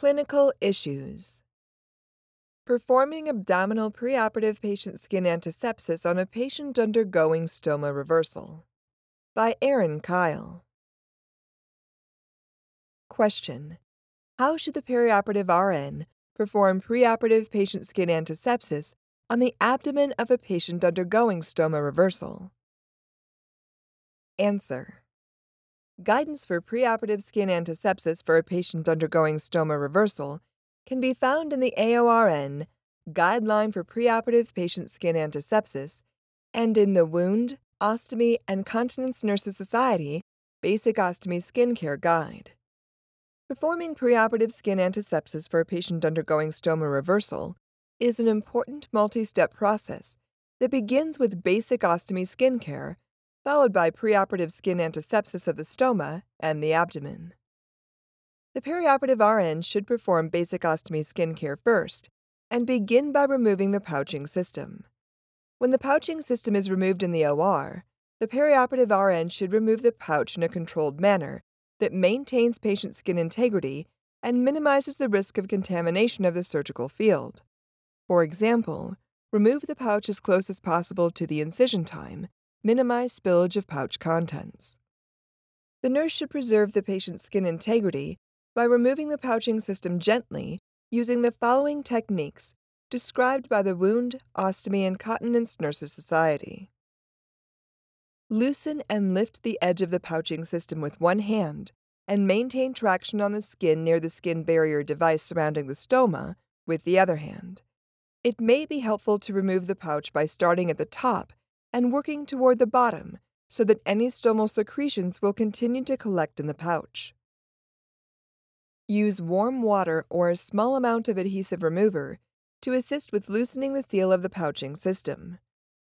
Clinical issues. Performing abdominal preoperative patient skin antisepsis on a patient undergoing stoma reversal. By Erin Kyle. Question How should the perioperative RN perform preoperative patient skin antisepsis on the abdomen of a patient undergoing stoma reversal? Answer Guidance for preoperative skin antisepsis for a patient undergoing stoma reversal can be found in the AORN Guideline for Preoperative Patient Skin Antisepsis and in the Wound, Ostomy, and Continence Nurses Society Basic Ostomy Skin Care Guide. Performing preoperative skin antisepsis for a patient undergoing stoma reversal is an important multi step process that begins with basic ostomy skin care, followed by preoperative skin antisepsis of the stoma and the abdomen. The perioperative RN should perform basic ostomy skin care first and begin by removing the pouching system. When the pouching system is removed in the OR, the perioperative RN should remove the pouch in a controlled manner that maintains patient skin integrity and minimizes the risk of contamination of the surgical field. For example, remove the pouch as close as possible to the incision time, minimize spillage of pouch contents. The nurse should preserve the patient's skin integrity by removing the pouching system gently using the following techniques described by the Wound, Ostomy, and Continence Nurses Society. Loosen and lift the edge of the pouching system with one hand and maintain traction on the skin near the skin barrier device surrounding the stoma with the other hand. It may be helpful to remove the pouch by starting at the top and working toward the bottom so that any stomal secretions will continue to collect in the pouch. Use warm water or a small amount of adhesive remover to assist with loosening the seal of the pouching system.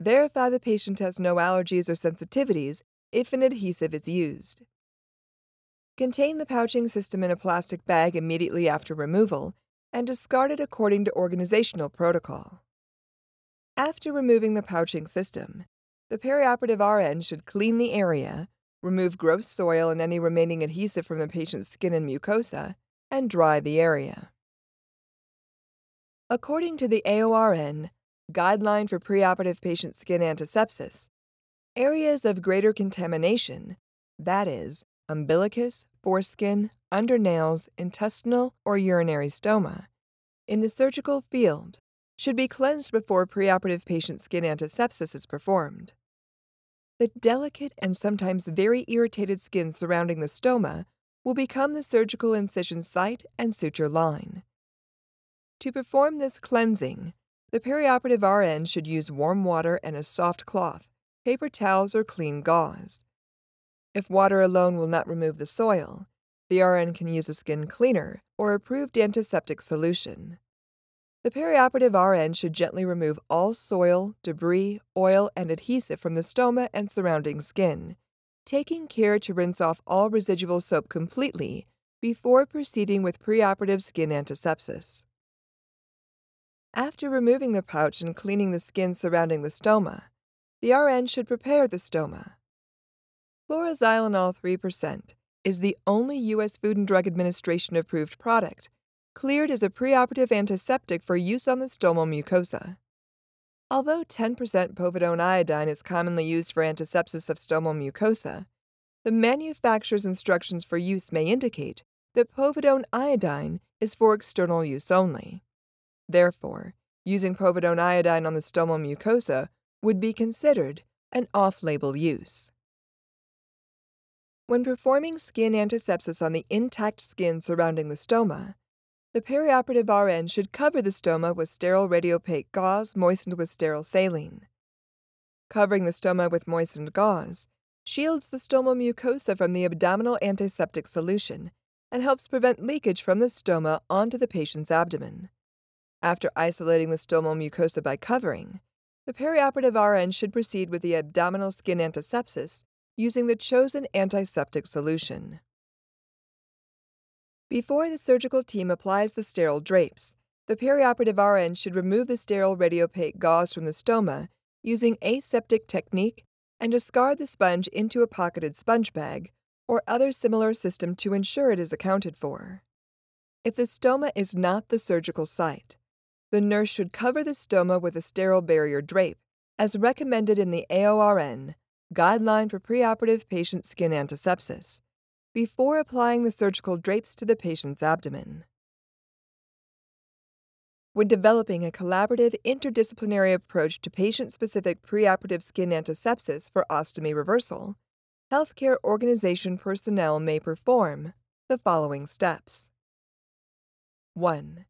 Verify the patient has no allergies or sensitivities if an adhesive is used. Contain the pouching system in a plastic bag immediately after removal and discard it according to organizational protocol. After removing the pouching system, the perioperative RN should clean the area, remove gross soil and any remaining adhesive from the patient's skin and mucosa, and dry the area. According to the AORN, Guideline for Preoperative Patient Skin Antisepsis, areas of greater contamination, that is, umbilicus, foreskin, undernails, intestinal, or urinary stoma, in the surgical field should be cleansed before preoperative patient skin antisepsis is performed. The delicate and sometimes very irritated skin surrounding the stoma will become the surgical incision site and suture line. To perform this cleansing, the perioperative RN should use warm water and a soft cloth, paper towels, or clean gauze. If water alone will not remove the soil, the RN can use a skin cleaner or approved antiseptic solution. The perioperative RN should gently remove all soil, debris, oil, and adhesive from the stoma and surrounding skin, taking care to rinse off all residual soap completely before proceeding with preoperative skin antisepsis. After removing the pouch and cleaning the skin surrounding the stoma, the RN should prepare the stoma. Chloroxylenol 3% is the only U.S. Food and Drug Administration approved product cleared as a preoperative antiseptic for use on the stomal mucosa. Although 10% povidone iodine is commonly used for antisepsis of stomal mucosa, the manufacturer's instructions for use may indicate that povidone iodine is for external use only. Therefore, using povidone iodine on the stomal mucosa would be considered an off label use. When performing skin antisepsis on the intact skin surrounding the stoma, the perioperative RN should cover the stoma with sterile radiopaque gauze moistened with sterile saline. Covering the stoma with moistened gauze shields the stomal mucosa from the abdominal antiseptic solution and helps prevent leakage from the stoma onto the patient's abdomen. After isolating the stomal mucosa by covering, the perioperative RN should proceed with the abdominal skin antisepsis using the chosen antiseptic solution. Before the surgical team applies the sterile drapes, the perioperative RN should remove the sterile radiopaque gauze from the stoma using aseptic technique and discard the sponge into a pocketed sponge bag or other similar system to ensure it is accounted for. if the stoma is not the surgical site. The nurse should cover the stoma with a sterile barrier drape, as recommended in the AORN Guideline for Preoperative Patient Skin Antisepsis, before applying the surgical drapes to the patient's abdomen. When developing a collaborative interdisciplinary approach to patient specific preoperative skin antisepsis for ostomy reversal, healthcare organization personnel may perform the following steps 1.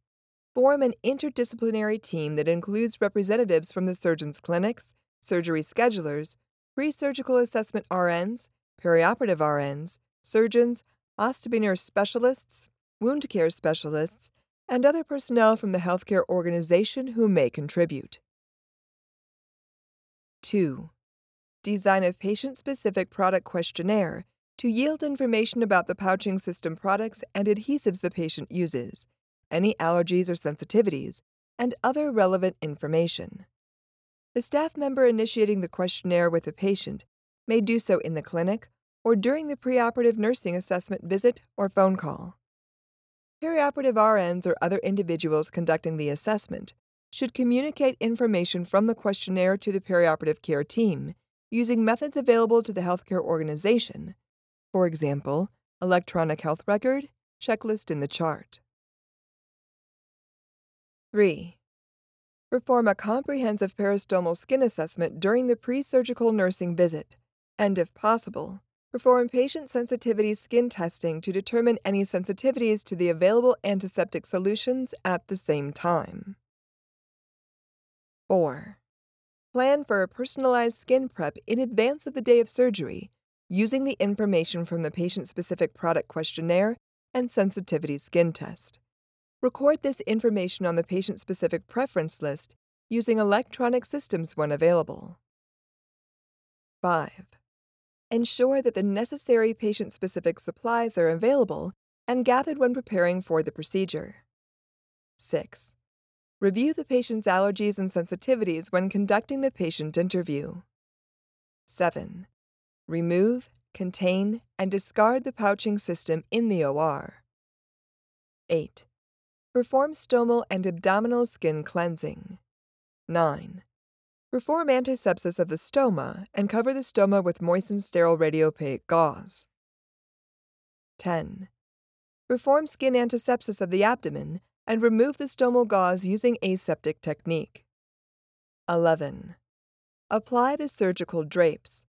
Form an interdisciplinary team that includes representatives from the surgeon's clinics, surgery schedulers, pre surgical assessment RNs, perioperative RNs, surgeons, ostomy specialists, wound care specialists, and other personnel from the healthcare organization who may contribute. 2. Design a patient specific product questionnaire to yield information about the pouching system products and adhesives the patient uses, any allergies or sensitivities, and other relevant information. The staff member initiating the questionnaire with the patient may do so in the clinic or during the preoperative nursing assessment visit or phone call. Perioperative RNs or other individuals conducting the assessment should communicate information from the questionnaire to the perioperative care team using methods available to the healthcare organization, for example, electronic health record, checklist in the chart. 3. Perform a comprehensive peristomal skin assessment during the pre surgical nursing visit, and if possible, Perform patient sensitivity skin testing to determine any sensitivities to the available antiseptic solutions at the same time. 4. Plan for a personalized skin prep in advance of the day of surgery using the information from the patient specific product questionnaire and sensitivity skin test. Record this information on the patient specific preference list using electronic systems when available. 5 ensure that the necessary patient specific supplies are available and gathered when preparing for the procedure. 6. Review the patient's allergies and sensitivities when conducting the patient interview. 7. Remove, contain, and discard the pouching system in the OR. 8. Perform stomal and abdominal skin cleansing. 9. Perform antisepsis of the stoma and cover the stoma with moistened sterile radioopaque gauze. 10. Perform skin antisepsis of the abdomen and remove the stomal gauze using aseptic technique. 11. Apply the surgical drapes.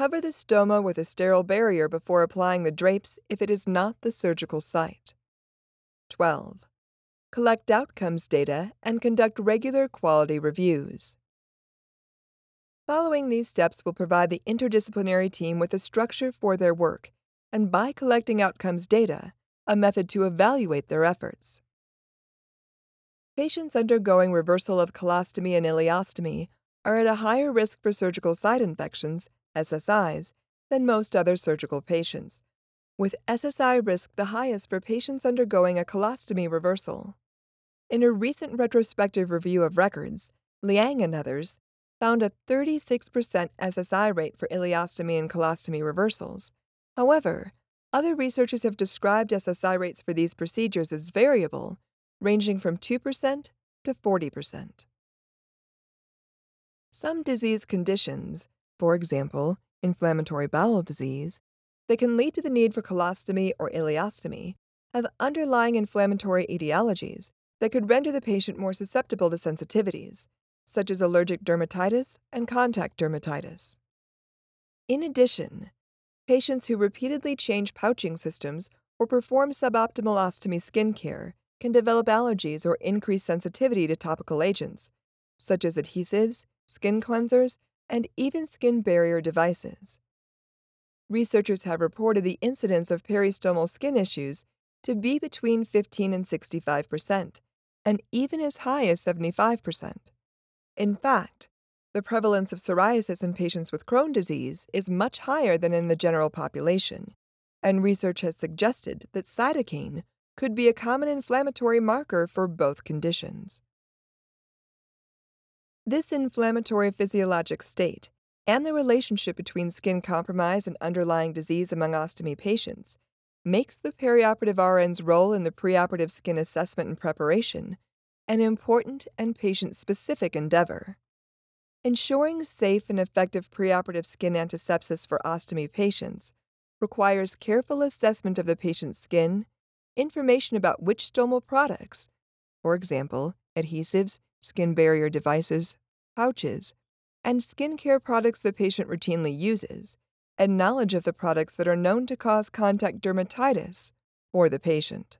Cover the stoma with a sterile barrier before applying the drapes if it is not the surgical site. 12. Collect outcomes data and conduct regular quality reviews. Following these steps will provide the interdisciplinary team with a structure for their work, and by collecting outcomes data, a method to evaluate their efforts. Patients undergoing reversal of colostomy and ileostomy are at a higher risk for surgical site infections, SSIs, than most other surgical patients, with SSI risk the highest for patients undergoing a colostomy reversal. In a recent retrospective review of records, Liang and others found a 36% SSI rate for ileostomy and colostomy reversals. However, other researchers have described SSI rates for these procedures as variable, ranging from 2% to 40%. Some disease conditions, for example, inflammatory bowel disease, that can lead to the need for colostomy or ileostomy, have underlying inflammatory etiologies that could render the patient more susceptible to sensitivities, such as allergic dermatitis and contact dermatitis. In addition, patients who repeatedly change pouching systems or perform suboptimal ostomy skin care can develop allergies or increased sensitivity to topical agents, such as adhesives, skin cleansers, and even skin barrier devices. Researchers have reported the incidence of peristomal skin issues to be between 15 and 65 percent, and even as high as 75 percent. In fact, the prevalence of psoriasis in patients with Crohn disease is much higher than in the general population, and research has suggested that cytokine could be a common inflammatory marker for both conditions. This inflammatory physiologic state and the relationship between skin compromise and underlying disease among ostomy patients makes the perioperative RN's role in the preoperative skin assessment and preparation an important and patient specific endeavor. Ensuring safe and effective preoperative skin antisepsis for ostomy patients requires careful assessment of the patient's skin, information about which stomal products, for example, adhesives, skin barrier devices, pouches, and skincare products the patient routinely uses, and knowledge of the products that are known to cause contact dermatitis for the patient.